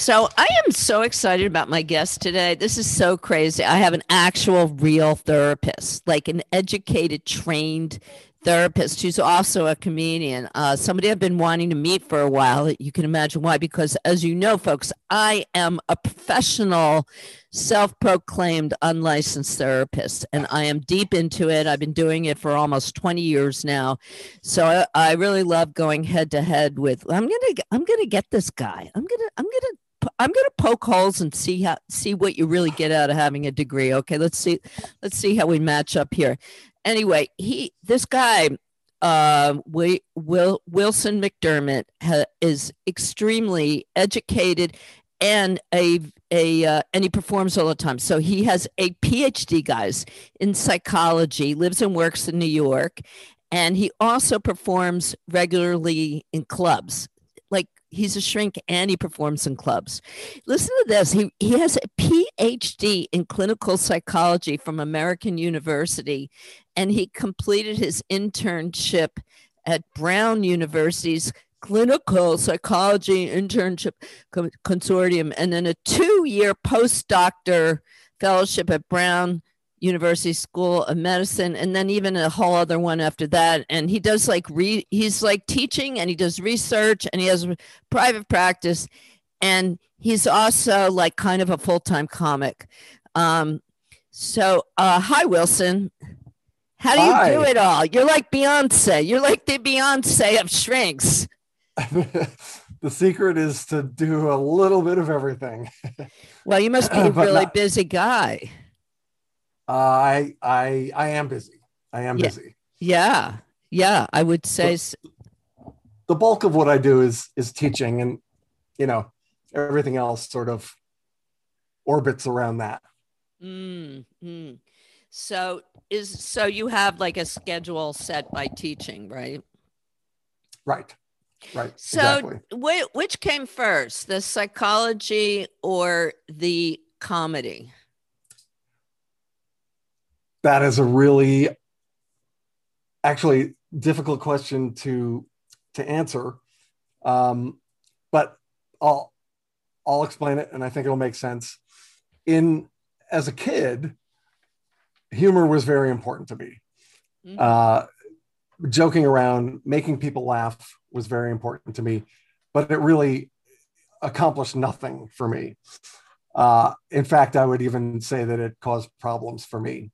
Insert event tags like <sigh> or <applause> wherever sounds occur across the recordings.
So I am so excited about my guest today. This is so crazy. I have an actual real therapist, like an educated, trained therapist who's also a comedian. Uh, somebody I've been wanting to meet for a while. You can imagine why, because as you know, folks, I am a professional, self proclaimed unlicensed therapist, and I am deep into it. I've been doing it for almost 20 years now. So I, I really love going head to head with I'm gonna I'm gonna get this guy. I'm gonna I'm gonna I'm going to poke holes and see how see what you really get out of having a degree. Okay, let's see let's see how we match up here. Anyway, he this guy uh, Will, Will Wilson McDermott ha, is extremely educated and a a uh, and he performs all the time. So he has a PhD, guys, in psychology. Lives and works in New York, and he also performs regularly in clubs he's a shrink and he performs in clubs. Listen to this. He, he has a PhD in clinical psychology from American University, and he completed his internship at Brown University's Clinical Psychology Internship Consortium, and then a two year postdoctor fellowship at Brown University School of Medicine, and then even a whole other one after that. And he does like re he's like teaching and he does research and he has private practice, and he's also like kind of a full time comic. Um, so uh, hi Wilson. How do you hi. do it all? You're like Beyonce. You're like the Beyonce of shrinks. <laughs> <laughs> the secret is to do a little bit of everything. well, you must be a <laughs> really not- busy guy. Uh, I I I am busy. I am yeah. busy. Yeah, yeah. I would say the, the bulk of what I do is is teaching, and you know everything else sort of orbits around that. Mm-hmm. So is so you have like a schedule set by teaching, right? Right. Right. So exactly. wh- which came first, the psychology or the comedy? That is a really actually difficult question to to answer. Um, but i'll i'll explain it and i think it'll make sense. In as a kid humor was very important to me. Mm-hmm. uh, joking around making people laugh was very important to me but it really accomplished nothing for me. Uh, in fact i would even say that it caused problems for me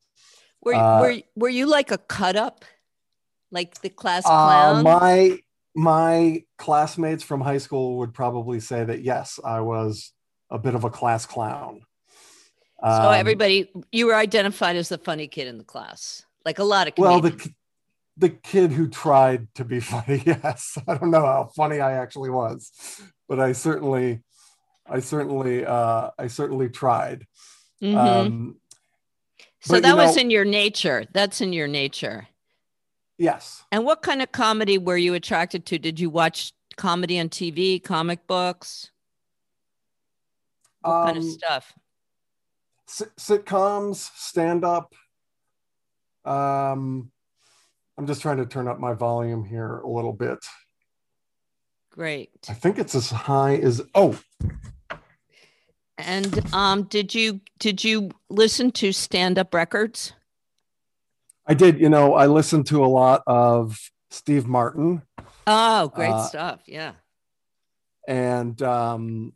were, uh, were, were you like a cut up? Like the class uh, clown? Uh, my my classmates from high school would probably say that yes, I was a bit of a class clown. So um, everybody, you were identified as the funny kid in the class, like a lot of comedians. well, the the kid who tried to be <laughs> funny. Yes, I don't know how funny I actually was, but I certainly, I certainly, uh, I certainly tried. Mm-hmm. Um, so but, that know, was in your nature. That's in your nature. Yes. And what kind of comedy were you attracted to? Did you watch comedy on TV, comic books? What um, kind of um, stuff? sitcoms, stand up. Um, I'm just trying to turn up my volume here a little bit. Great. I think it's as high as oh, and um, did you did you listen to stand up records? I did. You know, I listened to a lot of Steve Martin. Oh, great uh, stuff! Yeah. And um,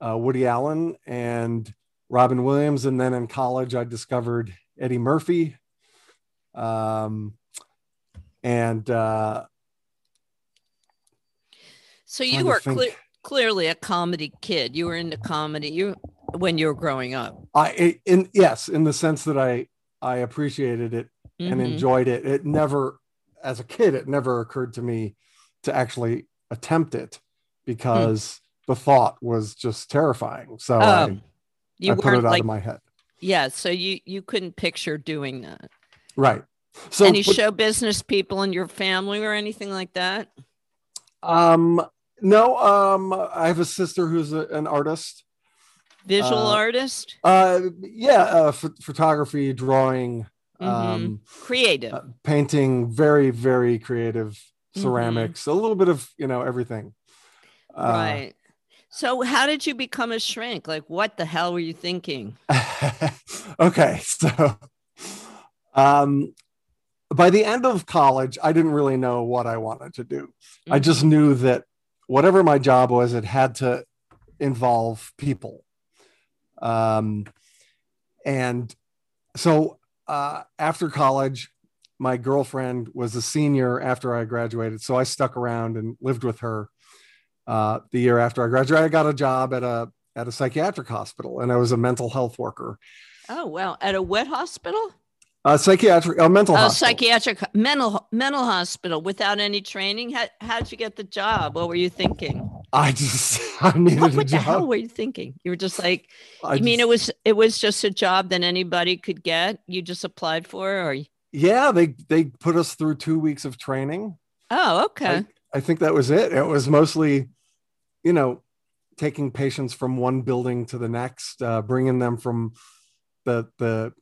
uh, Woody Allen and Robin Williams, and then in college I discovered Eddie Murphy. Um, and uh, so you were clear clearly a comedy kid. You were into comedy you when you were growing up. I in yes, in the sense that I I appreciated it mm-hmm. and enjoyed it. It never as a kid it never occurred to me to actually attempt it because mm. the thought was just terrifying. So um, I, you I put it out like, of my head. Yeah, so you you couldn't picture doing that. Right. So any but, show business people in your family or anything like that? Um no, um, I have a sister who's a, an artist. Visual uh, artist? Uh, yeah, uh, ph- photography, drawing, mm-hmm. um, creative, uh, painting, very, very creative, ceramics, mm-hmm. a little bit of, you know, everything. Uh, right. So, how did you become a shrink? Like, what the hell were you thinking? <laughs> okay, so um, by the end of college, I didn't really know what I wanted to do. Mm-hmm. I just knew that whatever my job was, it had to involve people. Um, and so uh, after college, my girlfriend was a senior after I graduated. So I stuck around and lived with her uh, the year after I graduated. I got a job at a at a psychiatric hospital and I was a mental health worker. Oh, well, At a wet hospital? A psychiatric, a mental oh, hospital. psychiatric mental mental hospital without any training. How how'd you get the job? What were you thinking? I just <laughs> I needed what, a what job. the hell were you thinking? You were just like, I you mean it was it was just a job that anybody could get? You just applied for, or Yeah, they they put us through two weeks of training. oh, okay, I think that was it. It was mostly, you know, taking patients from one building to the next, uh, bringing them from the the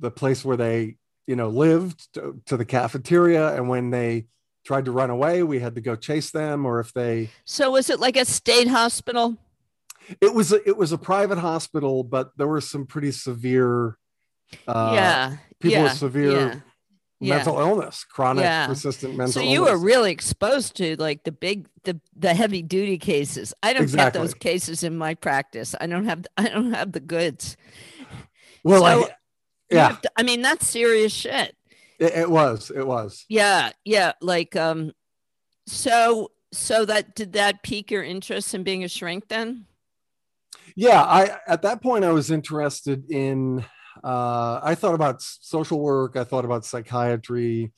the place where they you know lived to, to the cafeteria, and when they tried to run away, we had to go chase them, or if they so was it like a state hospital? it was a, it was a private hospital, but there were some pretty severe. Uh, yeah, people yeah, with severe yeah. yeah. mental illness, chronic Yeah. persistent mental. So you illness. were really exposed to like the big the the heavy duty cases. I don't get those cases in my practice. I don't have I don't have the goods. well, so- I, yeah, to- I mean that's serious shit. it, it was, it was. Yeah, yeah. Like um so so that did that pique your interest in being a shrink then? yeah i at that point i was interested in uh i thought about social work i thought about psychiatry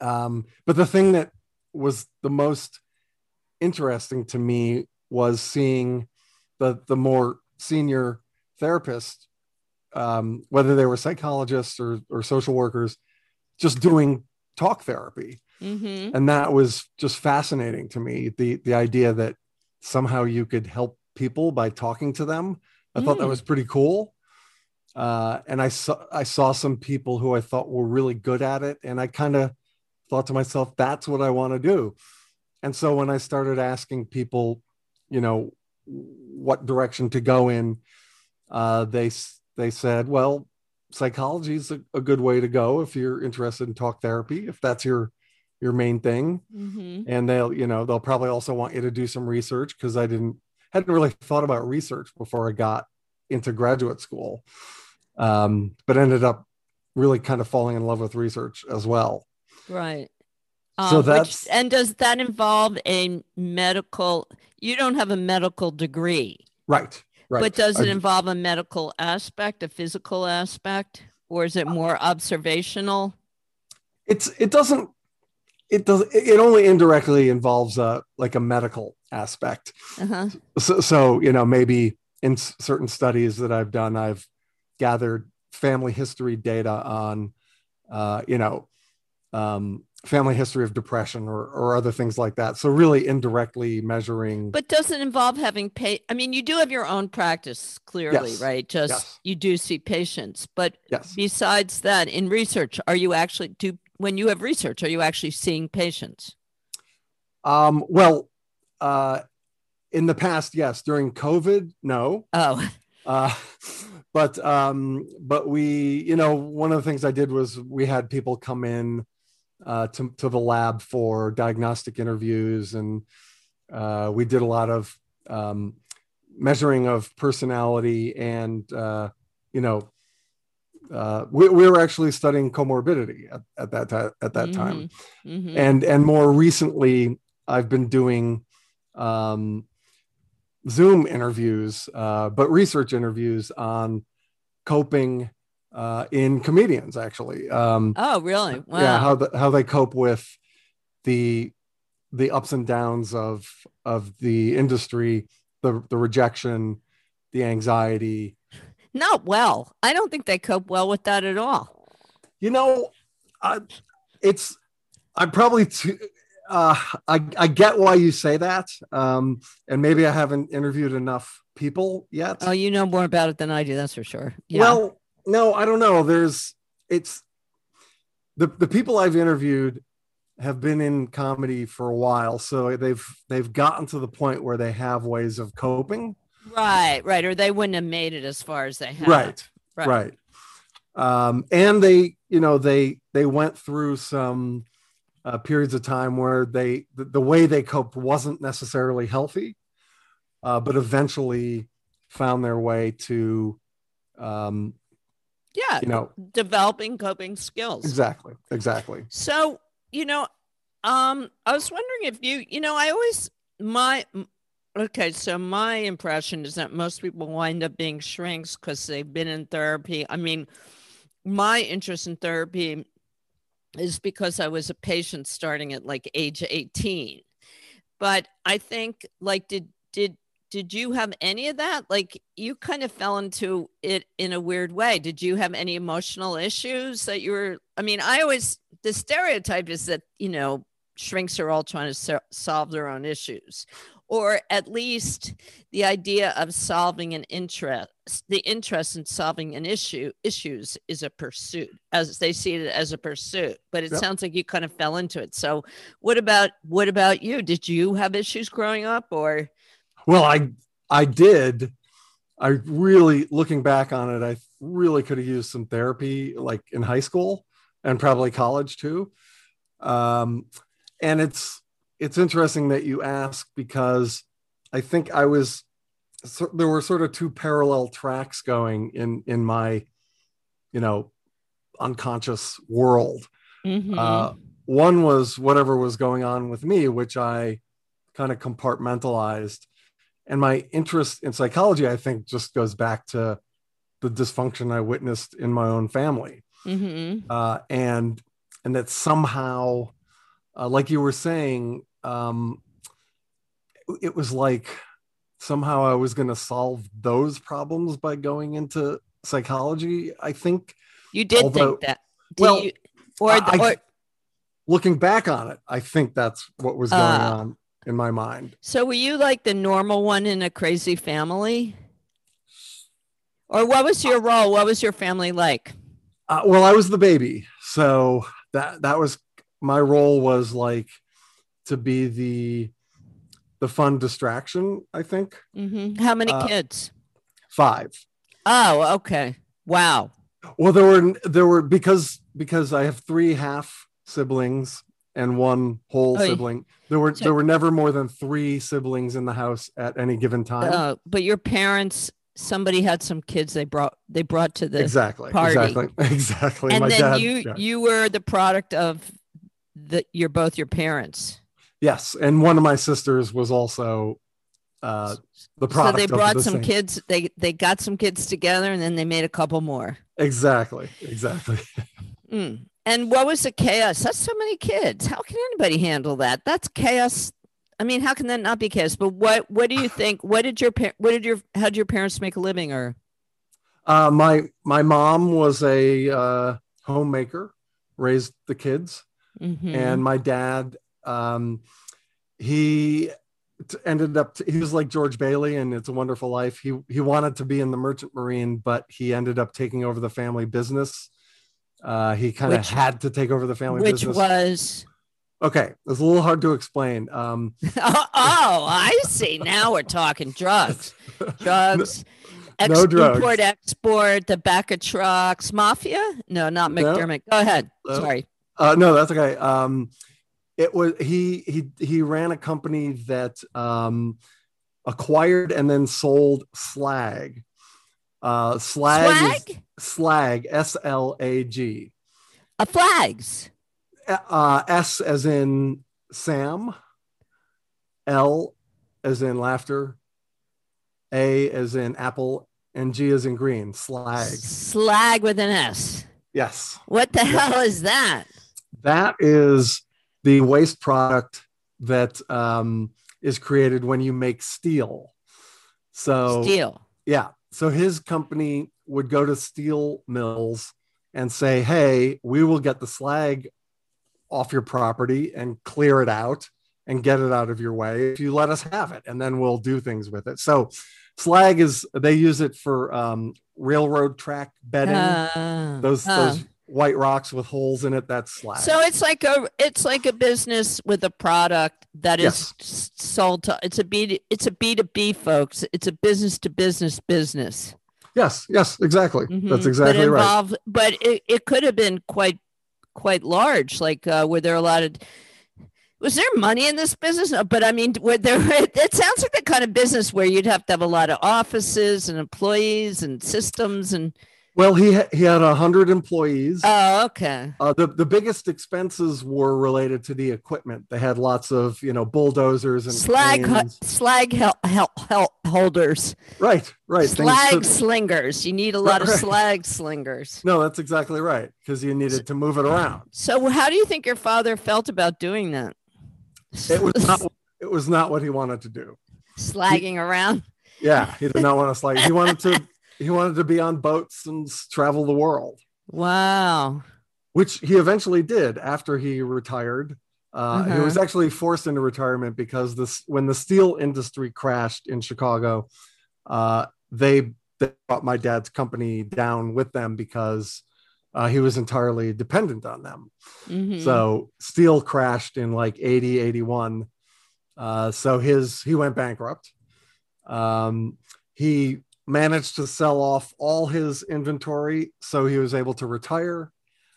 um but the thing that was the most interesting to me was seeing the the more senior therapists um whether they were psychologists or or social workers just doing talk therapy. Mm-hmm. and that was just fascinating to me the the idea that somehow you could help people by talking to them. I thought that Mm. was pretty cool. Uh, and i saw i saw some people who i thought were really good at it. And i kind of thought to myself that's what i want to do. And so when i started asking people you know what direction to go in uh, they they said well psychology is a, a good way to go if you're interested in talk therapy if that's your your main thing Mm-hmm. and they'll you know they'll probably also want you to do some research because i didn't hadn't really thought about research before i got into graduate school um, but ended up really kind of falling in love with research as well Right. So Um, which- that's- and does that involve a medical? You don't have a medical degree, right right but does it involve a medical aspect, a physical aspect, or is it more observational? it's it doesn't it does it only indirectly involves a like a medical aspect Uh-huh. so, so you know maybe in certain studies that i've done i've gathered family history data on uh, you know um, family history of depression or, or other things like that so really indirectly measuring But does it involve having pay? I mean, you do have your own practice, clearly, Yes. right? Just Yes. you do see patients, but yes besides that, in research, are you actually do when you have research, are you actually seeing patients? um, well uh, in the past yes during covid no Oh, <laughs> uh, but um, but we you know one of the things i did was we had people come in uh, to, to the lab for diagnostic interviews. And uh, we did a lot of um, measuring of personality and uh, you know uh, we, we were actually studying comorbidity at, at that time at that time. Mhm. and and more recently i've been doing um, zoom interviews uh, but research interviews on coping uh, in comedians actually um, Oh, really? Wow. yeah how the, how they cope with the the ups and downs of of the industry the the rejection the anxiety Not well. I don't think they cope well with that at all. you know I, it's i'm probably too uh, I, I get why you say that um, and maybe i haven't interviewed enough people yet Oh, you know more about it than I do. That's for sure. Yeah. well no i don't know there's it's the, the people i've interviewed have been in comedy for a while, so they've they've gotten to the point where they have ways of coping. Right, right, or they wouldn't have made it as far as they have. Right, right. right. Um, and they, you know, they they went through some uh, periods of time where they the, the, way they coped wasn't necessarily healthy, uh, but eventually found their way to, um, yeah, you know, developing coping skills. Exactly, exactly. So you know, um, I was wondering if you, you know, I always my okay, so my impression is that most people wind up being shrinks because they've been in therapy. I mean, my interest in therapy is because I was a patient starting at like age 18. But I think like did did did you have any of that? Like you kind of fell into it in a weird way. Did you have any emotional issues that you were I mean, I always the stereotype is that, you know, shrinks are all trying to so- solve their own issues or at least the idea of solving an interest the interest in solving an issue issues is a pursuit as they see it as a pursuit but it yep. sounds like you kind of fell into it so what about what about you did you have issues growing up or well i i did i really looking back on it i really could have used some therapy like in high school and probably college too um and it's it's interesting that you ask because I think I was there were sort of two parallel tracks going in in my you know unconscious world. Mm-hmm. Uh, one was whatever was going on with me, which I kind of compartmentalized, and my interest in psychology, I think, just goes back to the dysfunction I witnessed in my own family, mm-hmm. uh, and and that somehow, uh, like you were saying, um, it was like somehow I was going to solve those problems by going into psychology. I think you did although, think that. Did well, you, or, I, or, looking back on it, I think that's what was going uh, on in my mind. So, were you like the normal one in a crazy family? Or what was your role? What was your family like? Uh, well, I was the baby, so that that was my role was like to be the the fun distraction. I think. Mm-hmm. How many uh, kids? Five. Oh, okay. Wow. Well, there were there were because because I have three half siblings and one whole oh, sibling. There were there were never more than three siblings in the house at any given time. Uh, but your parents, somebody had some kids they brought they brought to the exactly party. exactly <laughs> exactly. And My then dad, you yeah. you were the product of the you're both your parents. Yes, and one of my sisters was also uh, the product. So they brought the some same. kids. They they got some kids together, and then they made a couple more. Exactly. Exactly. <laughs> Mm. And what was the chaos? That's so many kids. How can anybody handle that? That's chaos. I mean, how can that not be chaos? But what what do you <sighs> think? What did your what did your how did your parents make a living or? Uh, my my mom was a uh, homemaker, raised the kids, mm-hmm. and my dad um, he ended up he was like George Bailey and It's a Wonderful Life. He he wanted to be in the Merchant Marine, but he ended up taking over the family business. Uh, he kind of had to take over the family which business. Which was okay. It's a little hard to explain. Um, <laughs> oh, oh, I see. Now we're talking drugs, <laughs> drugs. Ex- no drugs. Import, export, tobacco trucks, mafia. No, not McDermott. No. Go ahead. Sorry. Uh, no, that's okay. Um, it was he he he ran a company that um, acquired and then sold slag. Uh, slag, slag, slag, S L A G. A flags. Uh, S as in Sam. L as in laughter. A as in apple, and G as in green. Slag. Slag with an S. Yes. What the hell is that? That is the waste product that um, is created when you make steel. So steel. Yeah. So his company would go to steel mills and say, "Hey, we will get the slag off your property and clear it out and get it out of your way if you let us have it, and then we'll do things with it." So slag is they use it for um, railroad track bedding. Uh, those uh. those white rocks with holes in it, that's slag. So it's like a it's like a business with a product that is Yes. sold to it's a B it's a B to B folks. It's a business to business business. Yes, yes, exactly. Mhm. That's exactly but right. But it, it could have been quite quite large. Like uh, were there a lot of was there money in this business? No, but I mean, were there? <laughs> It sounds like the kind of business where you'd have to have a lot of offices and employees and systems and. Well, he ha- he had a hundred employees. Oh, okay. Uh, the the biggest expenses were related to the equipment. They had lots of you know bulldozers and Slag slag hel- hel- hel- holders. Right, right. slag to- slingers. You need a lot of Right. slag slingers. no, that's exactly right because you needed to move it around. So, how do you think your father felt about doing that? It was not <laughs> it was not what he wanted to do. slagging around. Yeah, he did not want to slag. He wanted to he wanted to be on boats and travel the world, Wow. which he eventually did after he retired. Uh, He Uh-huh. was actually forced into retirement because this when the steel industry crashed in Chicago, uh, they, they brought my dad's company down with them because uh, he was entirely dependent on them. Mhm. So steel crashed in like 80, 81. Uh, so his he went bankrupt. Um, he managed to sell off all his inventory, so he was able to retire.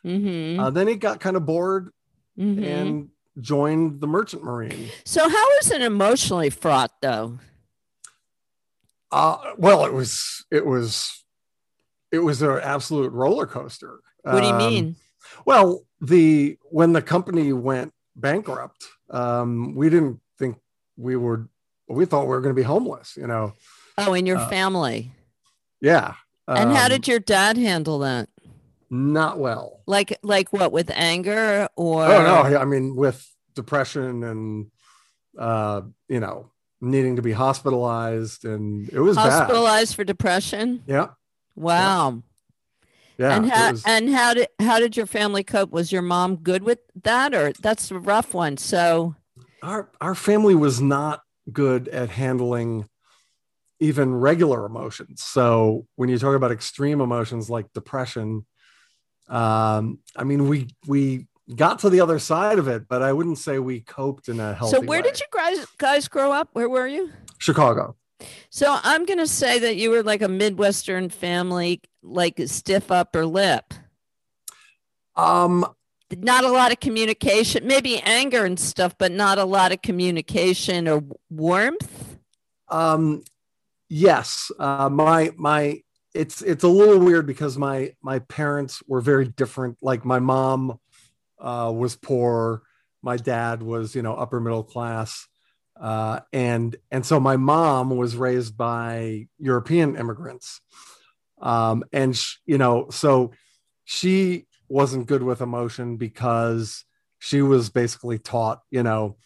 Mhm. Uh, then he got kind of bored Mhm. and joined the merchant marine. so, how is it emotionally fraught, though? Uh, well, it was it was it was an absolute roller coaster. What do you Um, mean? Well, the when the company went bankrupt, um, we didn't think we were. We thought we were going to be homeless. You know. Oh, in your uh, family. Yeah. And how Um, did your dad handle that? not well? Like, like what? With anger or? Oh no! I mean, with depression and uh, you know needing to be hospitalized, and it was bad. Hospitalized for depression. Yeah. Wow. Yeah. and how was- and how did how did your family cope? Was your mom good with that, or that's a rough one? So our our family was not good at handling even regular emotions. So when you talk about extreme emotions like depression, um, I mean we we got to the other side of it, but I wouldn't say we coped in a healthy way. so where way. did you guys guys grow up? Where were you? Chicago. So I'm gonna say that you were like a Midwestern family, like a stiff upper lip. Um, Not a lot of communication, maybe anger and stuff, but not a lot of communication or warmth. um, yes. Uh, my my it's it's a little weird because my my parents were very different. Like my mom uh, was poor, my dad was you know upper middle class, uh, and and so my mom was raised by European immigrants, um, and sh- you know so she wasn't good with emotion because she was basically taught you know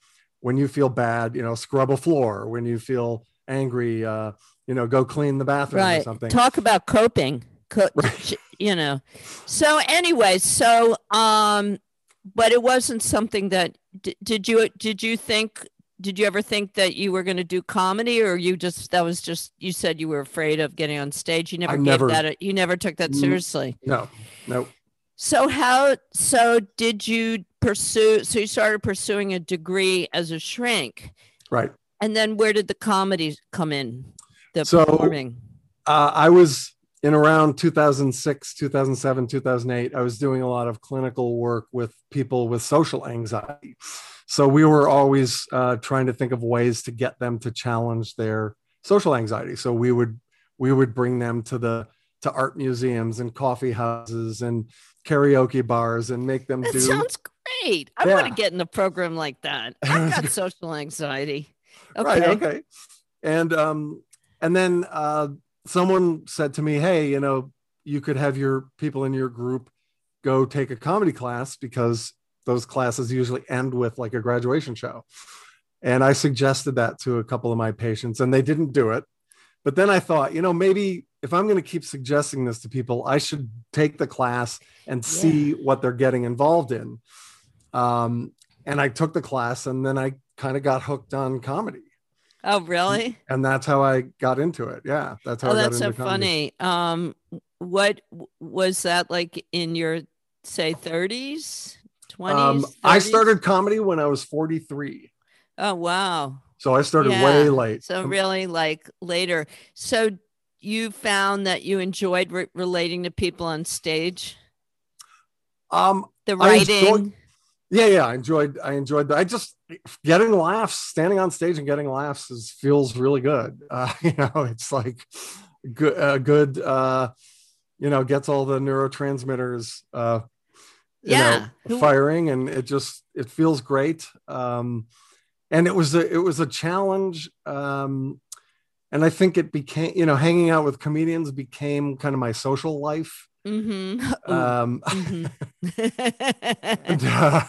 when you feel bad you know scrub a floor when you feel angry uh you know go clean the bathroom or something. Talk about coping. Co- <laughs> sh- You know. So anyway, so um, but it wasn't something that d- did you did you think did you ever think that you were going to do comedy or you just that was just you said you were afraid of getting on stage? You never I gave never- that a, you never took that seriously? no. No so how so did you pursue so you started pursuing a degree as a shrink? Right. And then where did the comedy come in the So- performing uh, I was in around 2006, 2007, 2008. I was doing a lot of clinical work with people with social anxiety. So we were always uh, trying to think of ways to get them to challenge their social anxiety. So we would we would bring them to the to art museums and coffee houses and karaoke bars and make them That do sounds great. I want to get in a program like that. I've got <laughs> social anxiety. Okay. right okay and um and then uh someone said to me hey you know you could have your people in your group go take a comedy class because those classes usually end with like a graduation show. And i suggested that to a couple of my patients and they didn't do it. But then i thought you know maybe if i'm going to keep suggesting this to people i should take the class and see what they're getting involved in. Um and i took the class and then i kind of got hooked on comedy Oh, really? and that's how I got into it. Yeah, that's how Oh, I got that's so funny. Um, what was that like in your say 30s, 20s? Um, I started comedy when I was 43. Oh, wow. So I started Yeah. way late. So really like later. So you found that you enjoyed re- relating to people on stage? um, The I enjoyed- writing? yeah, yeah, I enjoyed, I enjoyed that. I just getting laughs, standing on stage and getting laughs is feels really good. <laughs> Uh, you know, it's like good, uh, good, uh, you know, gets all the neurotransmitters, uh, you Yeah. know, firing and it just, it feels great. Um, and it was a, it was a challenge. Um, and I think it became, you know, hanging out with comedians became kind of my social life. Mm-hmm. <laughs> Um, <laughs> mm-hmm. uh,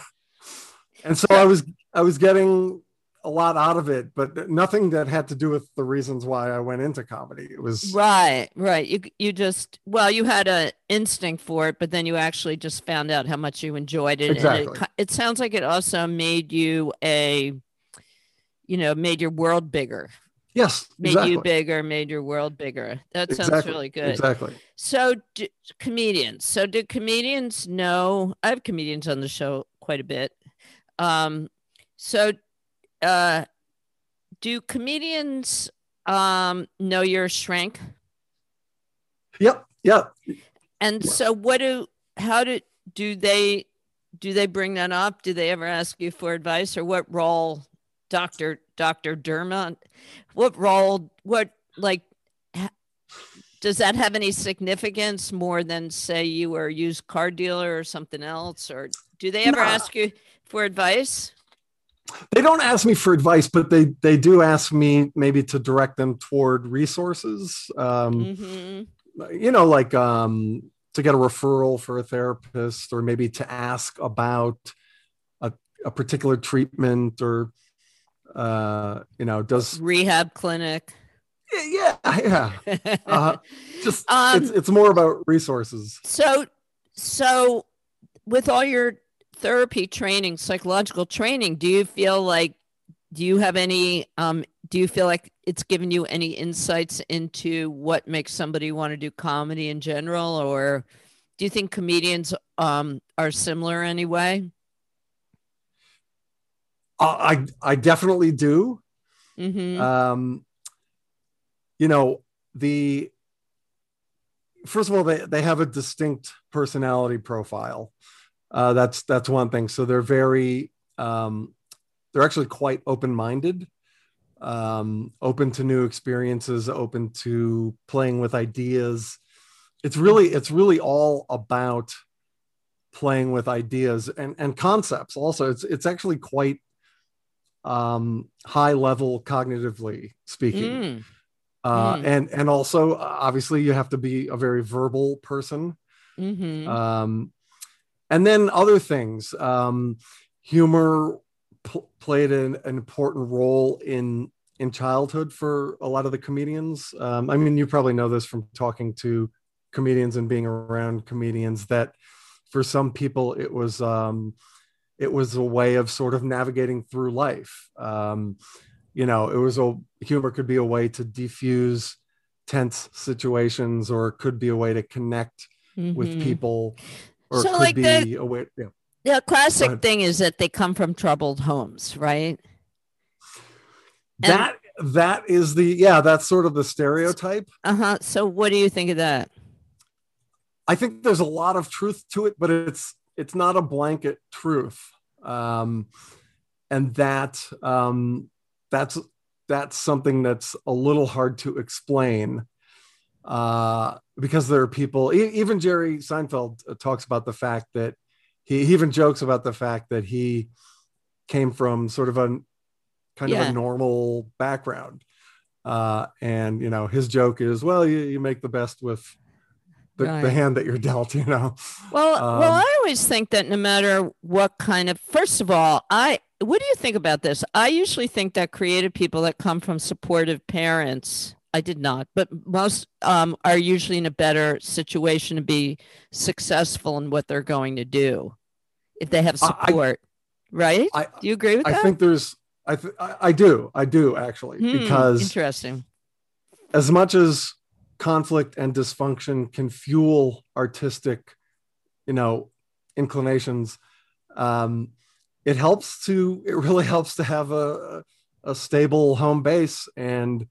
and so I was I was getting a lot out of it, but nothing that had to do with the reasons why I went into comedy. It was right, right. You you just well, you had an instinct for it, but then you actually just found out how much you enjoyed it. And Exactly. it, it sounds like it also made you a, you know, made your world bigger. yes, Made exactly, you bigger, made your world bigger. That sounds exactly, really good. Exactly. So, do, comedians. So, do comedians know? I have comedians on the show quite a bit. Um, so, uh, do comedians um, know your shrink? Yep. Yep. And Yeah. so, what do? How do do they do? They bring that up? Do they ever ask you for advice, or what role, Doctor Doctor Dermot? What role? What like? Does that have any significance more than say you were a used car dealer or something else? Or do they ever ask you for advice? They don't ask me for advice, but they they do ask me maybe to direct them toward resources. Um, hmm you know, like um, to get a referral for a therapist, or maybe to ask about a, a particular treatment, or uh, you know, does Rehab clinic. yeah, yeah, yeah. <laughs> Uh, just Um, it's it's more about resources. So, so with all your therapy training, psychological training, do you feel like, do you have any, um, do you feel like it's given you any insights into what makes somebody want to do comedy in general? Or do you think comedians um, are similar anyway? I I definitely do. Mm-hmm. Um, you know, the first of all, they they have a distinct personality profile. Uh, that's that's one thing. So they're very um, they're actually quite open minded, um, open to new experiences, open to playing with ideas. It's really it's really all about playing with ideas and and concepts. Also, it's it's actually quite um, high level cognitively speaking. Mm. Uh, Mm. and and also obviously you have to be a very verbal person hmm um, and then other things um, humor pl- played an, an important role in in childhood for a lot of the comedians. Um, i mean you probably know this from talking to comedians and being around comedians that for some people it was um, it was a way of sort of navigating through life. Um, you know it was a humor could be a way to defuse tense situations or it could be a way to connect with Mhm. people or So, could like be the- a way yeah. The classic thing is that they come from troubled homes, right? And- that that is the yeah that's sort of the stereotype Uh huh. So, what do you think of that? i think there's a lot of truth to it but it's it's not a blanket truth um and that um that's that's something that's a little hard to explain uh because there are people e- even jerry seinfeld uh, talks about the fact that he, he even jokes about the fact that he came from sort of a kind of a normal background. Uh and you know his joke is well you, you make the best with the, the hand that you're dealt <laughs> you know? Well, well, Um, I always think that no matter what kind of, first of all, I, what do you think about this? I usually think that creative people that come from supportive parents, I did not, but most um, are usually in a better situation to be successful in what they're going to do if they have I- I- support, right? i Do you agree with i that? I think there's i th- I, I do i do actually Hmm, because interesting. as much as conflict and dysfunction can fuel artistic you know inclinations, um, it helps to it really <laughs> helps to have a a stable home base and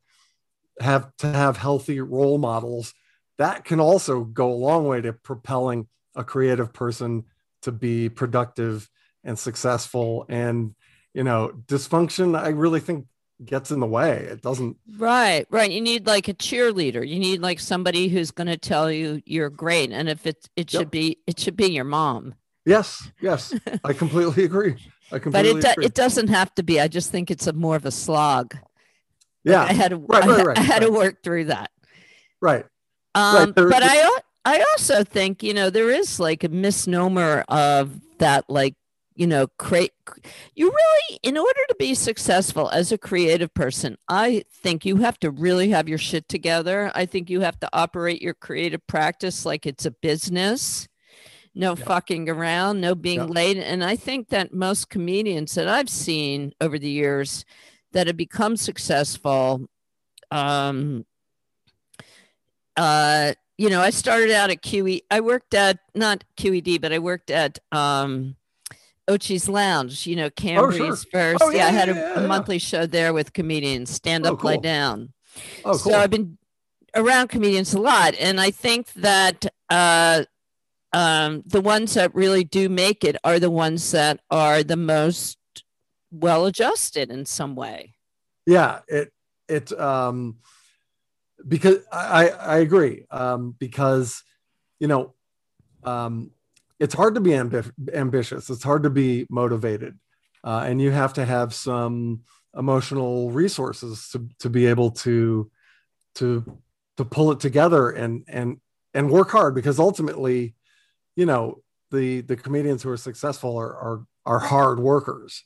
have to have healthy role models. That can also go a long way to propelling a creative person to be productive and successful. And you know, dysfunction, I really think gets in the way. It doesn't. Right, right. You need like a cheerleader. You need like somebody who's going to tell you you're great. And if it it should yep. be it should be your mom. Yes, yes, <laughs> I completely agree. I completely but it do, it doesn't have to be. I just think it's a more of a slog. Yeah, like I had to right, right, right, <laughs> I, had to work through that. Right. Um, but I I also think you know there is like a misnomer of that like you know create you really in order to be successful as a creative person i think you have to really have your shit together i think you have to operate your creative practice like it's a business no yeah. fucking around no being yeah. late and i think that most comedians that i've seen over the years that have become successful um uh you know i started out at qe i worked at not qed but i worked at um Ochi's Lounge, you know, Cambry's oh, sure. first. Oh, yeah, yeah, I had a, yeah, yeah. a, monthly show there with comedians, stand up, oh, cool. lie down. Oh, cool. So I've been around comedians a lot. And I think that uh, um, the ones that really do make it are the ones that are the most well adjusted in some way. Yeah, it, it, um, because I, I agree. Um, because, you know, um, it's hard to be ambi- ambitious. It's hard to be motivated, uh, and you have to have some emotional resources to to be able to to to pull it together and and and work hard because ultimately, you know, the the comedians who are successful are are are hard workers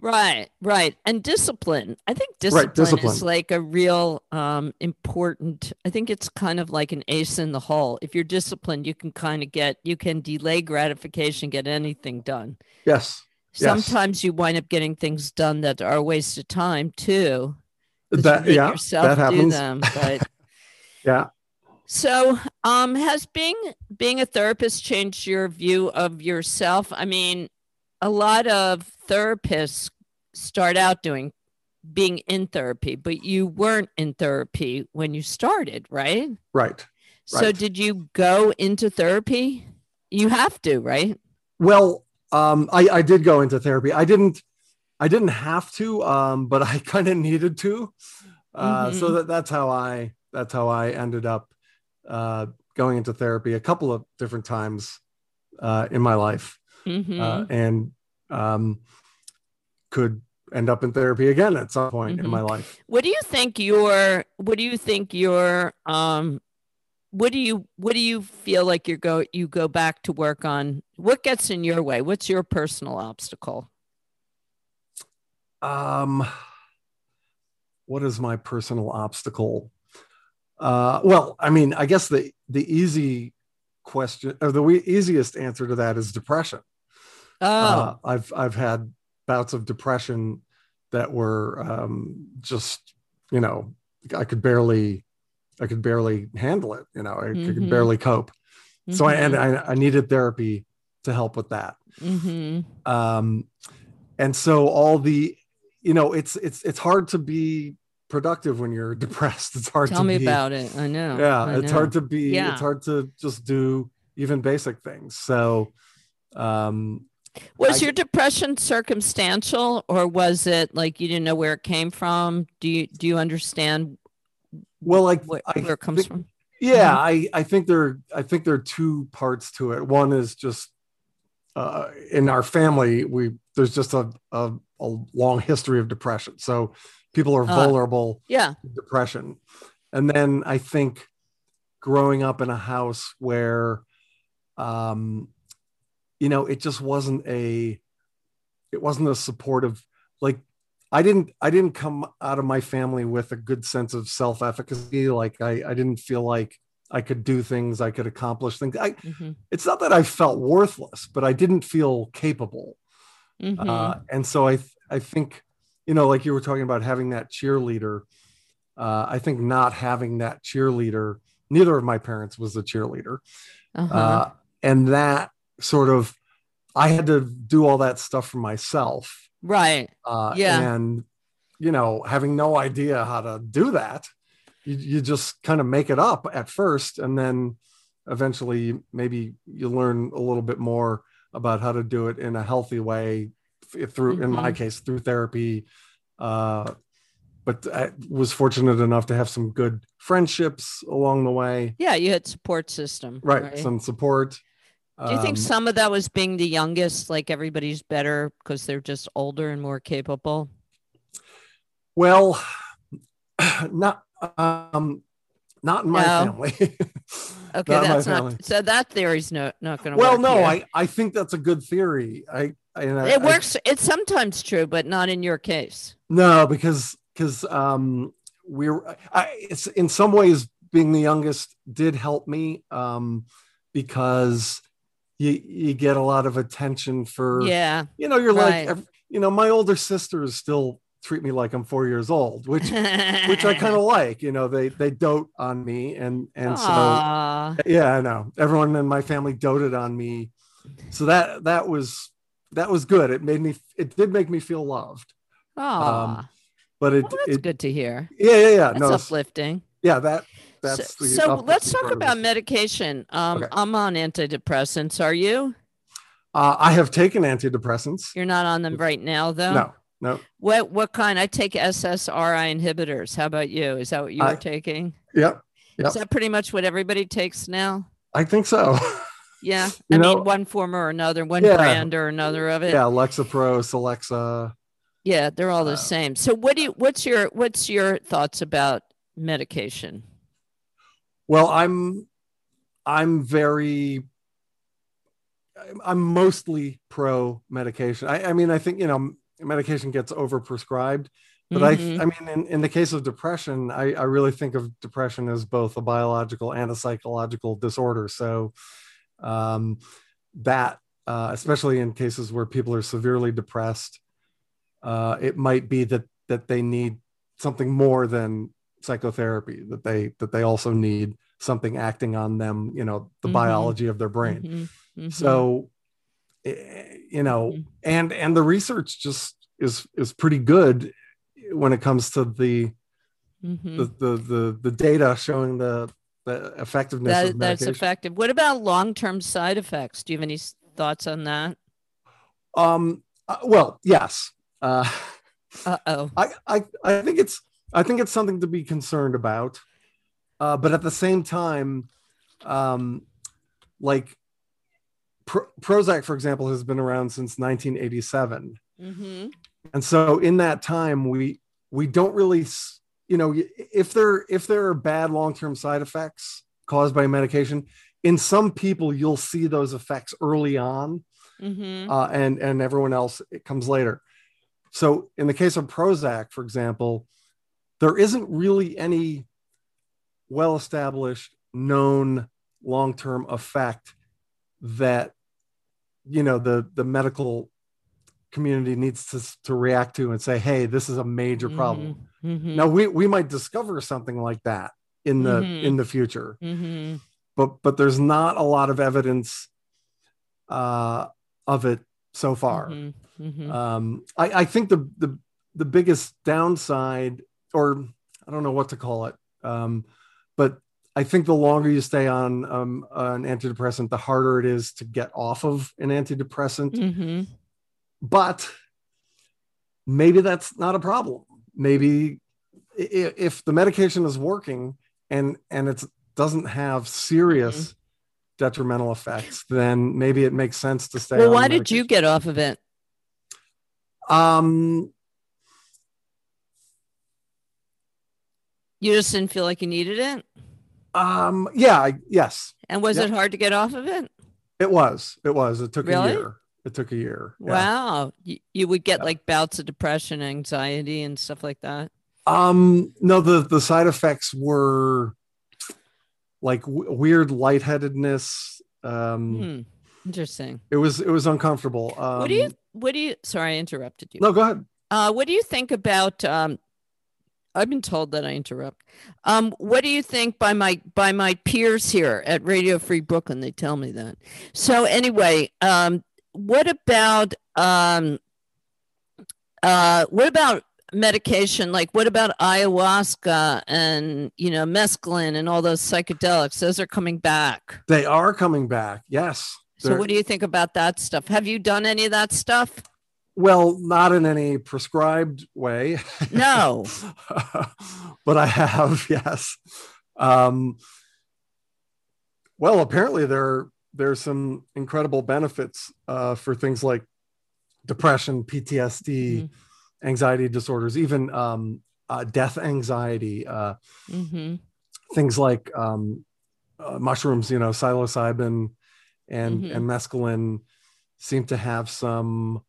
Right, right. And discipline. I think discipline, right, discipline, is like a real um, important, I think it's kind of like an ace in the hole. If you're disciplined, you can kind of get, you can delay gratification, get anything done. Yes. Sometimes yes. you wind up getting things done that are a waste of time too. That, yeah, that happens. Them, <laughs> but yeah. So, um, has being being a therapist changed your view of yourself? I mean, a lot of therapists start out doing being in therapy, but you weren't in therapy when you started, right? Right. So right. did you go into therapy? You have to, right? Well, um, I, I did go into therapy. I didn't I didn't have to, um, but I <laughs> kind of needed to. Uh, mm-hmm. So that, that's how I that's how I ended up uh, going into therapy a couple of different times uh, in my life, mm-hmm. Uh, and um, could end up in therapy again at some point mm-hmm. in my life. What do you think your what do you think your um what do you what do you feel like you go you go back to work on? What gets in your way? What's your personal obstacle? Um what is my personal obstacle? Uh well, I mean, I guess the the easy question or the easiest answer to that is depression. Oh. Uh, I've I've had bouts of depression that were um, just you know I could barely I could barely handle it. You know I mm-hmm. could barely cope. Mm-hmm. So I and mm-hmm. I, I, needed therapy to help with that. Mm-hmm. Um, and so all the you know it's it's it's hard to be productive when you're <laughs> depressed. It's hard to Tell to me be, about it. I know. Yeah, I it's know. hard to be. Yeah. It's hard to just do even basic things. So um was I, your depression circumstantial or was it like you didn't know where it came from? Do you do you understand well like where, where it comes think, from? Yeah, mm-hmm. I, I think there I think there are two parts to it. One is just uh, in our family, we there's just a, a, a long history of depression. So people are uh, vulnerable uh, yeah. depression. And then I think growing up in a house where um, you know, it just wasn't a, it wasn't a supportive, like I didn't, I didn't come out of my family with a good sense of self-efficacy. Like I, I didn't feel like I could do things, I could accomplish things. I, mm-hmm. it's not that I felt worthless, but I didn't feel capable. Mm-hmm. Uh, and so I, I think, you know, like you were talking about having that cheerleader. Uh, I think not having that cheerleader, neither of my parents was a cheerleader. Uh-huh. Uh, and that sort of I had to do all that stuff for myself. Right. Uh, Yeah. And, you know, having no idea how to do that, you, you just kind of make it up at first. And then eventually, maybe you learn a little bit more about how to do it in a healthy way th- through, in my Mhm. case, through therapy. Uh, but I was fortunate enough to have some good friendships along the way. Yeah, you had support system. Right. Some support. Do you think Um, some of that was being the youngest, like everybody's better because they're just older and more capable? Well, <clears throat> not um, not in my No. family. <laughs> Okay, Not that's family. not so that theory's no not going to well, no, here. I I think that's a good theory. I, I I- it I- works. it's sometimes true, but not in your case. no, because because um we're I, it's in some ways being the youngest did help me um because you you get a lot of attention for Yeah. you know you're Right. like you know my older sisters still treat me like I'm four years old, which which I kind of <laughs> like. You know, they they dote on me, and and so yeah, I know everyone in my family doted on me, so that that was that was good. It made me it did make me feel loved, Aw. Um, but it well, that's it good to hear. yeah yeah yeah That's no uplifting. yeah that So, the so let's talk about medication. Um, Okay. I'm on antidepressants. Are you? Uh, I have taken antidepressants. You're not on them right now, though. No, no, What what kind? I take SSRI inhibitors. How about you? Is that what you I- were taking? yep, Yep. Is that pretty much what everybody takes now? I think so. Yeah. <laughs> You I know- mean, one form or another, one Yeah. brand or another of it. yeah, Lexapro, Celexa. Yeah, they're all the Uh, same. So what do you what's your what's your thoughts about medication? Well, I'm I'm very I'm- mostly pro medication. I, I mean, I think you know medication gets overprescribed, but Mhm. I I mean, in, in the case of depression, I, I really think of depression as both a biological and a psychological disorder. So um, that, uh, especially in cases where people are severely depressed, uh, it might be that that they need something more than psychotherapy. That they that they also need something acting on them. You know, the Mhm. biology of their brain. Mhm, mhm. So, eh, you know, Mhm. and and the research just is is pretty good when it comes to the Mhm. the, the the the data showing the the effectiveness That, that's effective. What about long-term side effects? Do you have any thoughts on that? um, uh, well, yes. Uh, <laughs> Uh-oh. I, I I think it's I think it's something to be concerned about, uh, but at the same time, um, like Pro- Prozac, for example, has been around since 1987. Mm-hmm. and so in that time we we don't really you know if there if there are bad long-term side effects caused by medication in some people you'll see those effects early on Mm-hmm. uh, and and everyone else it comes later so in the case of prozac for example there isn't really any well established known long-term effect that you know the the medical community needs to to react to and say hey this is a major problem Mm-hmm. now we we might discover something like that in the Mhm. in the future Mm-hmm. but but there's not a lot of evidence uh of it so far Mm-hmm. um i i think the the the biggest downside or i don't know what to call it um but i think the longer you stay on um an antidepressant the harder it is to get off of an antidepressant Mm-hmm. but maybe that's not a problem maybe if the medication is working and and it doesn't have serious detrimental effects then maybe it makes sense to stay Well, why did you get off of it? um You just didn't feel like you needed it? um yeah I, yes And was Yep. it hard to get off of it? it was it was it took Really? a year it took a year yeah. Wow. You, you would get Yeah. like bouts of depression, anxiety, and stuff like that. um no the the side effects were like w- weird lightheadedness um Hmm. Interesting. it was it was uncomfortable um what do you, what do you, sorry, I interrupted you. no go ahead Uh, what do you think about? Um, I've been told that I interrupt. Um, what do you think by my by my peers here at Radio Free Brooklyn? They tell me that. So anyway, um, what about um, uh, what about medication? Like, what about ayahuasca and you know mescaline and all those psychedelics? Those are coming back. They are coming back. Yes. So, what do you think about that stuff? Have you done any of that stuff? Well, not in any prescribed way. No. <laughs> but I have, <laughs> yes. Um, well, apparently there there's some incredible benefits uh, for things like depression, PTSD, mm-hmm. anxiety disorders, even um, uh, death anxiety, uh, mm-hmm. things like um, uh, mushrooms, you know, psilocybin and mm-hmm. and mescaline seem to have some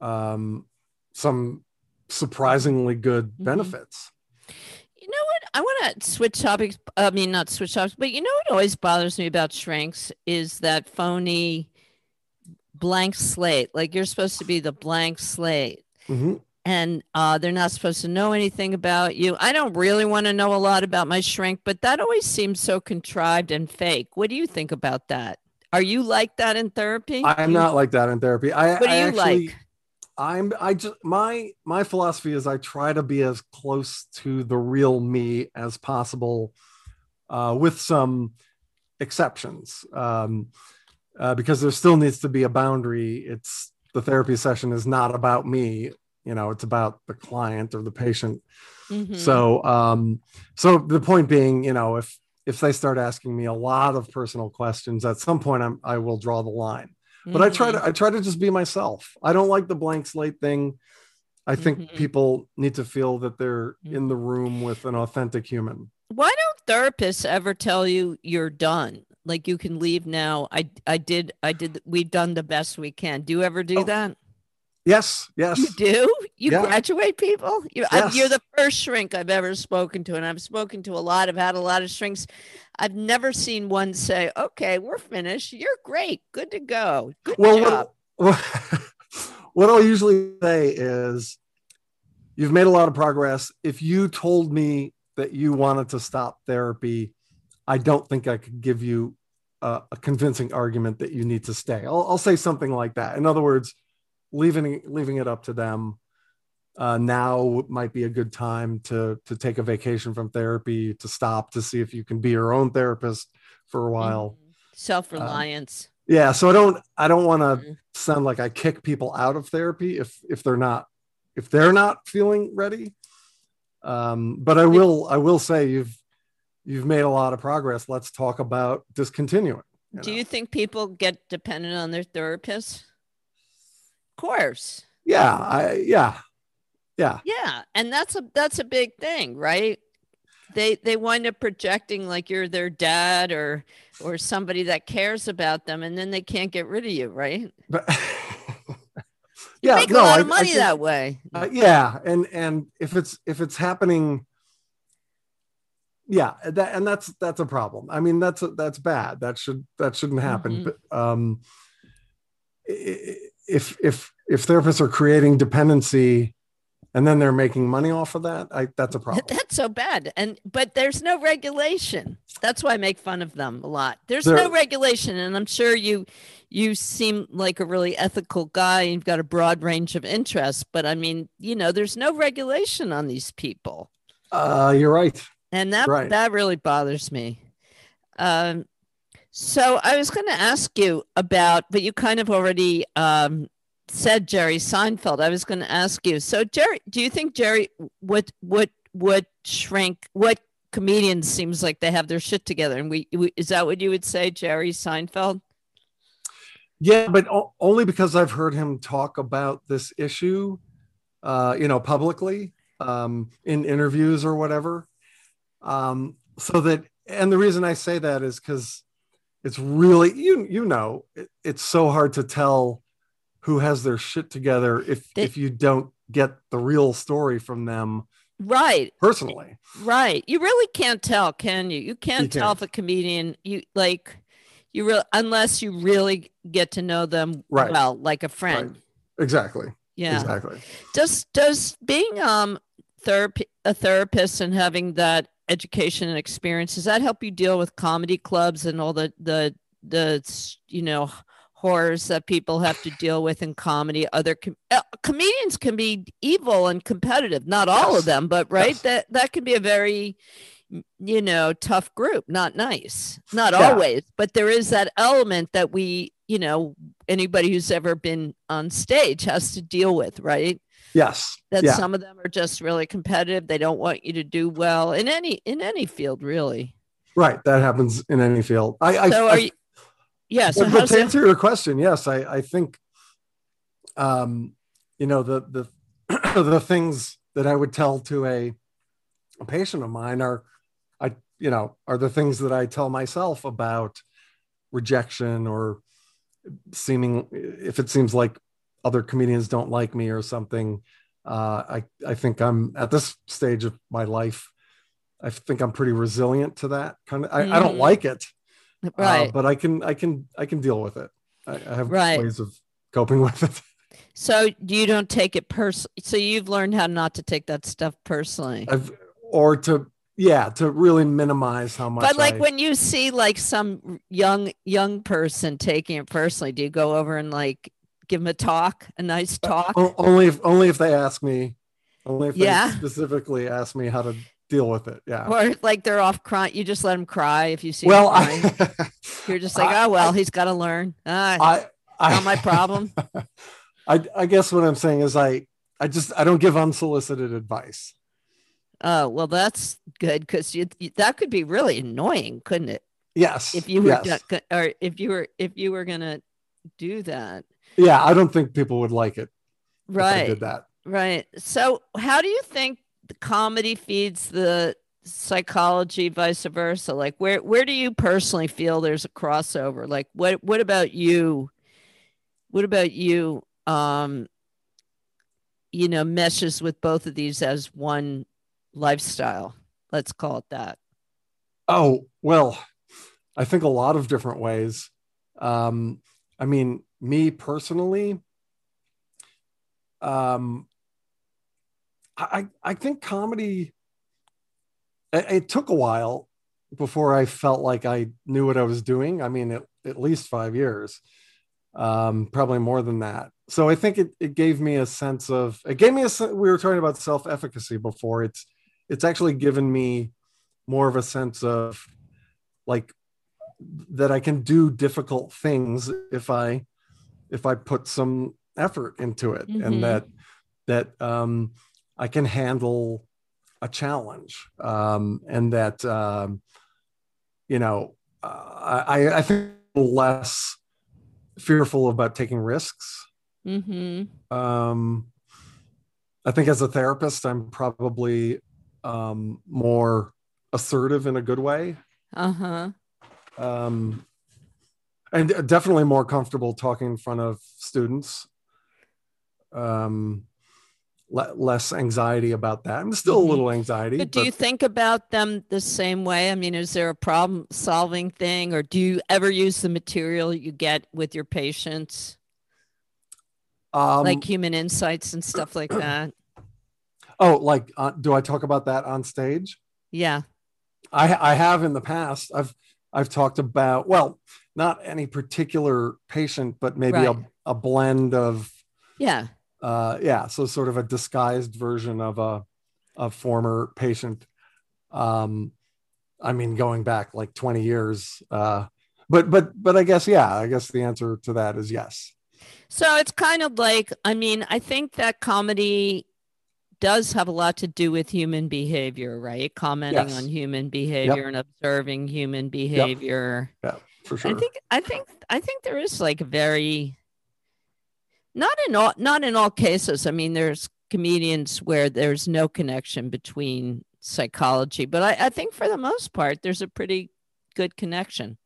um, some surprisingly good mm-hmm. benefits. You know what? I want to switch topics. I mean, not switch topics, but you know what always bothers me about shrinks is that phony blank slate. Like you're supposed to be the blank slate. Mm-hmm. And uh, they're not supposed to know anything about you. I don't really want to know a lot about my shrink, but that always seems so contrived and fake. What do you think about that? Are you like that in therapy? I'm not like that in therapy. I, what do I you actually, like? I'm I just my my philosophy is I try to be as close to the real me as possible, uh, with some exceptions, um, uh, because there still needs to be a boundary. It's the therapy session is not about me, you know, it's about the client or the patient. Mm-hmm. So, um, so the point being, you know, if if they start asking me a lot of personal questions, at some point I'm I will draw the line but mm-hmm. i try to mm-hmm. i try to just be myself i don't like the blank slate thing i think mm-hmm. people need to feel that they're mm-hmm. in the room with an authentic human why don't therapists ever tell you you're done like you can leave now i i did i did we've done the best we can do you ever do oh. that Yes, yes. You do? You yeah. graduate people? You're, yes. you're the first shrink I've ever spoken to, and I've spoken to a lot. I've had a lot of shrinks. I've never seen one say, "Okay, we're finished. You're great. Good to go. Good well, job." <laughs> What, what I'll usually say is, "You've made a lot of progress. If you told me that you wanted to stop therapy, I don't think I could give you a, a convincing argument that you need to stay." I'll, I'll say something like that. In other words leaving leaving it up to them. Uh, now might be a good time to to take a vacation from therapy, to stop, to see if you can be your own therapist for a while. Mm-hmm. Self reliance. Uh, yeah, so I don't I don't want to mm-hmm. sound like I kick people out of therapy if if they're not if they're not feeling ready. Um, but I will I will say you've you've made a lot of progress. Let's talk about discontinuing. You Do know? you think people get dependent on their therapists? Course. Yeah, I yeah. Yeah. Yeah, and that's a that's a big thing, right? They they wind up projecting like you're their dad or or somebody that cares about them and then they can't get rid of you, right? But <laughs> yeah, make no, a lot of money think, that way. Uh, yeah, and and if it's if it's happening yeah that and that's that's a problem i mean that's that's bad that should that shouldn't happen mm-hmm. but um if if if therapists are creating dependency and then they're making money off of that I, that's a problem. That's so bad. And but there's no regulation. That's why i make fun of them a lot. There's there, no regulation and i'm sure you you seem like a really ethical guy you've got a broad range of interests but i mean you know there's no regulation on these people. Uh you're right. And that right. that really bothers me. Um so I was going to ask you about, but you kind of already um, said Jerry Seinfeld. I was going to ask you. So Jerry, do you think Jerry what what what shrink what comedians seems like they have their shit together? And we, we is that what you would say, Jerry Seinfeld? Yeah, but o- only because I've heard him talk about this issue, uh, you know, publicly um, in interviews or whatever. Um, so that, and the reason I say that is because it's really you you know it, it's so hard to tell who has their shit together if they, if you don't get the real story from them right. personally. Right. You really can't tell can you? You can't you tell can't. if a comedian you like you really unless you really get to know them right. well like a friend. Right. exactly. Yeah. Exactly. Does does being um therapy a therapist and having that education and experience does that help you deal with comedy clubs and all the the the you know horrors that people have to deal with in comedy. Other com- uh, comedians can be evil and competitive. Not all Yes. of them, but right Yes. that that can be a very you know tough group. Not nice. Not Yeah. always, but there is that element that we you know anybody who's ever been on stage has to deal with, right? Yes. That yeah. some of them are just really competitive. They don't want you to do well in any in any field, really. Right. That happens in any field. I, I, So I are you? Yeah. So but, to that? answer your question, yes, I, I think, um, you know, the the <clears throat> the things that I would tell to a a patient of mine are, I you know, are the things that I tell myself about rejection or seeming if it seems like other comedians don't like me or something. Uh, I I think I'm at this stage of my life. I think I'm pretty resilient to that kind of. I, I don't Mhm. like it, uh, Right. but I can I can I can deal with it. I, I have Right. ways of coping <laughs> with it. So you don't take it personally. So you've learned how not to take that stuff personally. I've or to yeah to really minimize how much. But like I- when you see like some young young person taking it personally, do you go over and like give them a talk, a nice talk? O- only if only if they ask me, only if Yeah. they specifically ask me how to deal with it. Yeah. Or like they're off crying, you just let them cry if you see. well, crying. I, <laughs> you're just like, I- oh well, he's got to learn. Ah, I, I not my <laughs> problem. I, I guess what I'm saying is I, I just I don't give unsolicited advice. Oh well, that's good because you, you- that could be really annoying, couldn't it? Yes. If you were yes. or if you were if you were gonna do that, yeah, I don't think people would like it. Right? did that. Right. So, how do you think the comedy feeds the psychology, vice versa? Like, where where do you personally feel there's a crossover? Like, what what about you? What about you? Um, you know, meshes with both of these as one lifestyle. Let's call it that. Oh, well, I think a lot of different ways. Um, I mean, me personally, um, I, I think comedy, it, it took a while before I felt like I knew what I was doing. I mean, at, at least five years, um, probably more than that. So I think it, it gave me a sense of, it gave me a, we were talking about self-efficacy before. It's, it's actually given me more of a sense of like that I can do difficult things if I if I put some effort into it Mhm. and that that um, I can handle a challenge um, and that um, you know uh, I, I think less fearful about taking risks. Mm-hmm. Um, I think as a therapist, I'm probably um, more assertive in a good way Uh-huh. Um, and definitely more comfortable talking in front of students. Um, le- less anxiety about that. I'm still Mhm. a little anxiety, But do you think about them the same way? I mean, is there a problem solving thing, or do you ever use the material you get with your patients, um, like human insights and stuff like <clears throat> that? oh, like, uh, do I talk about that on stage? Yeah. I, I have in the past. I've I've talked about well, not any particular patient, but maybe Right. a, a blend of Yeah. uh, yeah, so sort of a disguised version of a, a former patient. Um, I mean, going back like 20 years. Uh, but but but I guess yeah, I guess the answer to that is yes. So it's kind of like, I mean, I think that comedy does have a lot to do with human behavior, right? Commenting Yes. on human behavior and observing human behavior. Yeah, for sure. I think I think I think there is like a very not in all not in all cases. I mean, there's comedians where there's no connection between psychology, but I, I think for the most part there's a pretty good connection.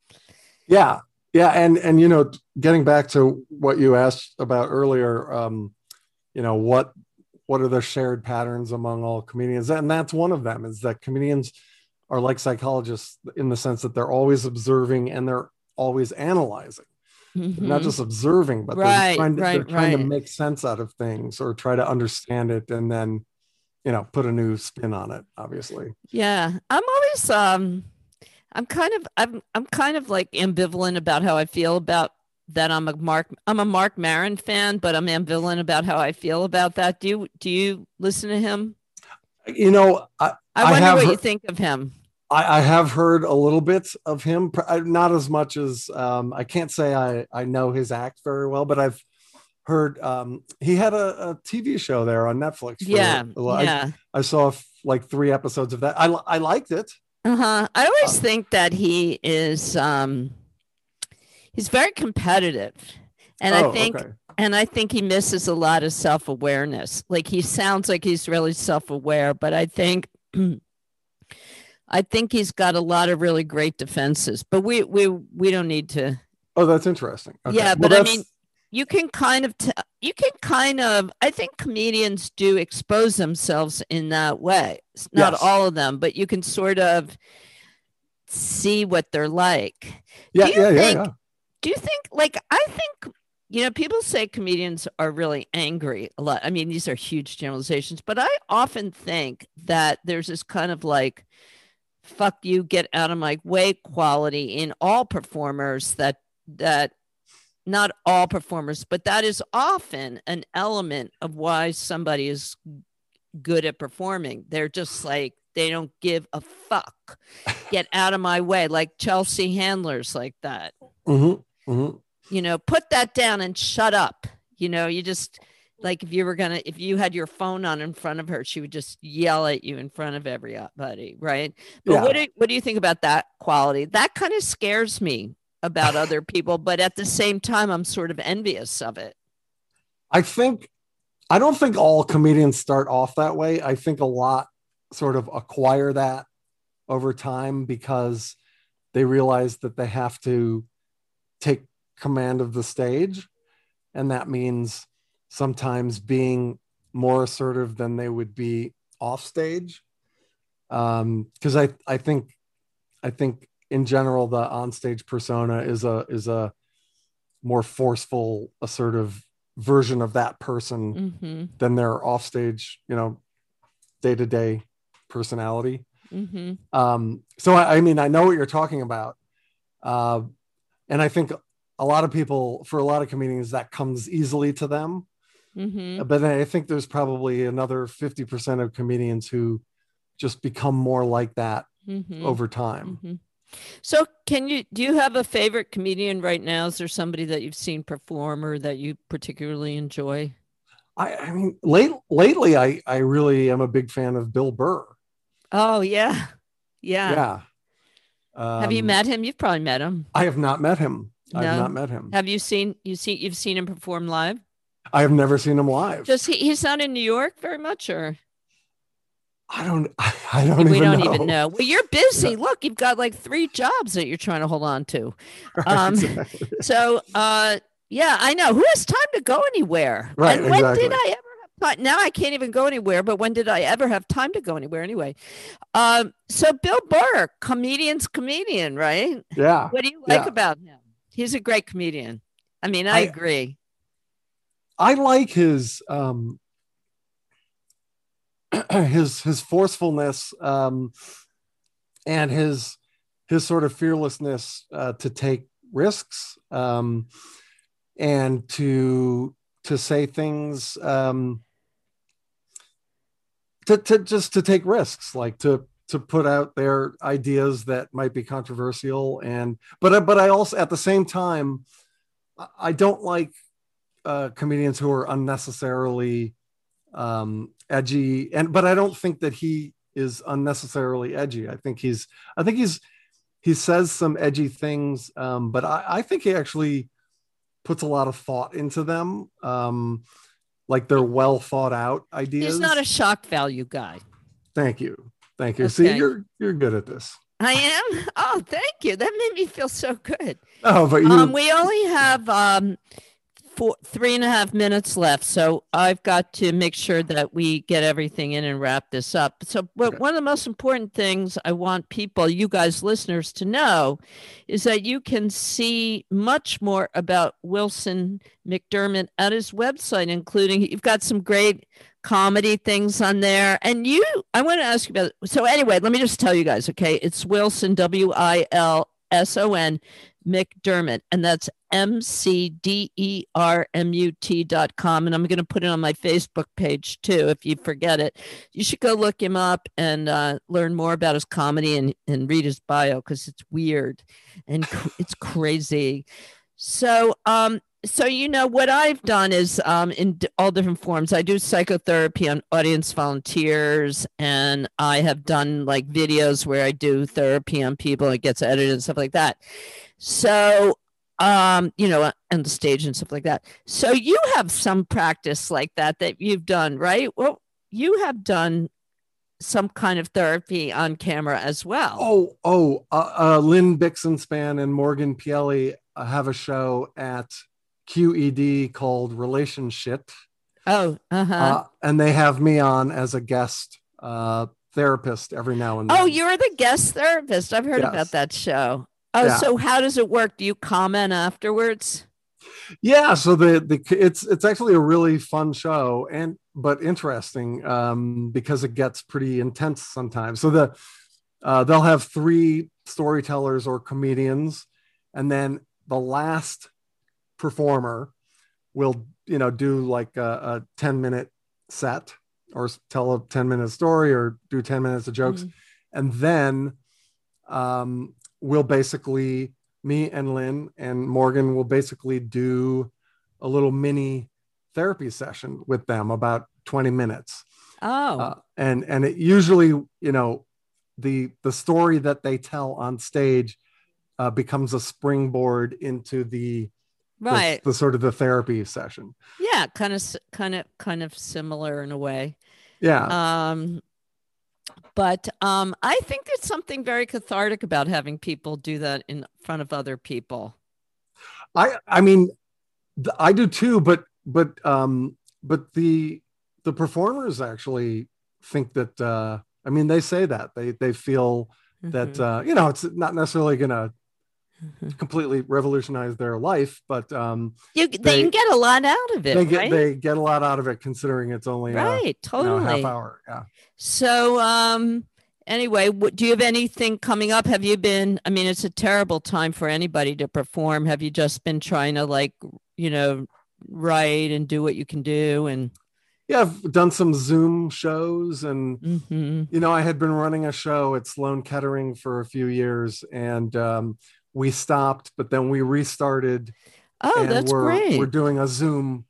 yeah, yeah, and and you know, getting back to what you asked about earlier, um, you know, what what are the shared patterns among all comedians? And that's one of them is that comedians are like psychologists in the sense that they're always observing and they're always analyzing. They're not just observing, but Right, they're trying, to, they're right, to make sense out of things or try to understand it and then, you know, put a new spin on it, obviously. Yeah, I'm always um I'm kind of I'm I'm kind of like ambivalent about how I feel about that I'm a Marc I'm a Marc Maron fan, but I'm ambivalent about how I feel about that. Do you do you listen to him? You know, I, I wonder I what you think of him. I, I, have heard a little bit of him, not as much as um, I can't say I, I know his act very well, but I've heard um, he had a, a, TV show there on Netflix. yeah, yeah. I, I saw like three episodes of that. I I liked it. Uh huh. I always um, think that he is um, he's very competitive, and oh, I think okay. and I think he misses a lot of self awareness. Like he sounds like he's really self aware, but I think. <clears throat> I think he's got a lot of really great defenses, but we we we don't need to. Oh, that's interesting. Okay. Yeah, well, but I mean, you can kind of t- you can kind of I think comedians do expose themselves in that way. Not yes. all of them, but you can sort of see what they're like. Yeah, yeah, think, yeah, yeah. Do you think like I think you know people say comedians are really angry a lot. I mean, these are huge generalizations, but I often think that there's this kind of like fuck you get out of my way quality in all performers that that not all performers but that is often an element of why somebody is good at performing they're just like they don't give a fuck <laughs> get out of my way like chelsea handlers like that mm-hmm. Mm-hmm. you know put that down and shut up. You know you just like if you were gonna if you had your phone on in front of her she would just yell at you in front of everybody right? But yeah. what, do, what do you think about that quality? That kind of scares me about <laughs> other people but at the same time i'm sort of envious of it. I think i don't think all comedians start off that way. I think a lot sort of acquire that over time because they realize that they have to take command of the stage and that means sometimes being more assertive than they would be off stage. Because um, I I think I think in general the onstage persona is a is a more forceful, assertive version of that person mm-hmm. than their offstage, you know, day to day personality. Mm-hmm. Um, so I, I, mean, I know what you're talking about, uh, and I think a lot of people, for a lot of comedians, that comes easily to them. Mm-hmm. But I think there's probably another 50% of comedians who just become more like that mm-hmm. over time. Mm-hmm. So, can you do you have a favorite comedian right now? Is there somebody that you've seen perform or that you particularly enjoy? I, I mean, late lately, I I really am a big fan of Bill Burr. Oh yeah, yeah, yeah. Um, have you um, met him? You've probably met him. I have not met him. No? I have not met him. Have you seen you see you've seen him perform live? I have never seen him live. Does he? He's not in New York very much, or I don't. <laughs> I don't. We don't know. even know. Well, you're busy. Look, you've got like three jobs that you're trying to hold on to. <laughs> Um, exactly. So, uh, yeah, I know. Who has time to go anywhere? Right. And when exactly. did I ever? Now I can't even go anywhere. But when did I ever have time to go anywhere? Anyway, um, so Bill Burr, comedian's comedian, right? Yeah. What do you like yeah. about him? He's a great comedian. I mean, I, I agree. I like his um, <clears throat> his his forcefulness um, and his his sort of fearlessness uh, to take risks um, and to to say things um, to, to just to take risks like to to put out their ideas that might be controversial and but but I also at the same time I don't like uh, comedians who are unnecessarily um, edgy, and but I don't think that he is unnecessarily edgy. I think he's I think he's he says some edgy things, um, but I, I think he actually puts a lot of thought into them. Um, like they're well thought out ideas. He's not a shock value guy. Thank you. Thank you. Okay. See, you're you're good at this. I am. Oh, thank you. That made me feel so good. Oh, but you... um, we only have um, four, three and a half minutes left. So I've got to make sure that we get everything in and wrap this up. So, but one of the most important things I want people, you guys listeners, to know is that you can see much more about Wilson McDermut at his website, including you've got some great comedy things on there. And you, I want to ask you about. So anyway, let me just tell you guys. Okay, it's Wilson W I L S O N McDermut, and that's mcdermut.com. And I'm going to put it on my Facebook page too, if you forget it. You should go look him up and uh, learn more about his comedy and, and read his bio because it's weird and <sighs> it's crazy. So, um, so you know what I've done is um, in all different forms. I do psychotherapy on audience volunteers, and I have done like videos where I do therapy on people. It gets edited and stuff like that. So, um, you know, on the stage and stuff like that. So you have some practice like that that you've done, right? Well, you have done some kind of therapy on camera as well. Oh, oh, uh, uh, Lynn Bixenspan and Morgan Pielli have a show at QED called Relationship. Oh, uh-huh. Uh, and they have me on as a guest uh, therapist every now and then. Oh, you're the guest therapist. I've heard yes. about that show. Oh, yeah. so how does it work? Do you comment afterwards? Yeah, so the the it's it's actually a really fun show and but interesting um, because it gets pretty intense sometimes. So the uh, they'll have three storytellers or comedians, and then the last performer will you know do like a, a 10 minute set or tell a 10 minute story or do 10 minutes of jokes mm-hmm. and then um, we'll basically me and lynn and morgan will basically do a little mini therapy session with them about 20 minutes. Oh. Uh, and and it usually you know the the story that they tell on stage uh, becomes a springboard into the right. the, the, sort of the therapy session. Yeah kind of kind of kind of similar in a way. Yeah. Um but um i think there's something very cathartic about having people do that in front of other people i i mean i do too but but um but the the performers actually think that uh i mean they say that they they feel mm-hmm. that uh you know it's not necessarily gonna mm-hmm. completely revolutionize their life. But um, you, they, they, can get a lot out of it. They get right? they get a lot out of it, considering it's only right, a, totally you know, half hour. Yeah. So um, anyway, do you have anything coming up? Have you been? I mean, it's a terrible time for anybody to perform. Have you just been trying to like you know write and do what you can do and yeah, I've done some Zoom shows, and mm-hmm. you know, I had been running a show at Sloan Kettering for a few years, and um, we stopped, but then we restarted. Oh, that's we're, great. We're doing a Zoom.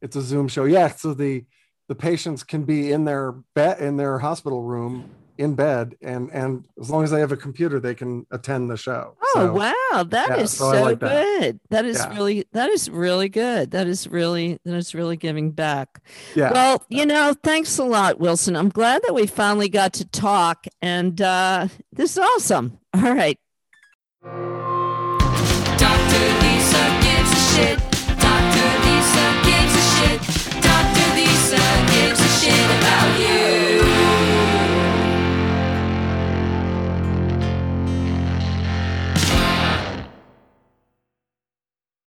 It's a Zoom show. Yeah. So the the patients can be in their bed in their hospital room in bed and and as long as they have a computer they can attend the show oh so, wow that yeah, is so, so like good that, that is yeah. really that is really good that is really that is really giving back yeah well you know thanks a lot wilson i'm glad that we finally got to talk and uh this is awesome all right you.